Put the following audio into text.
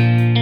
and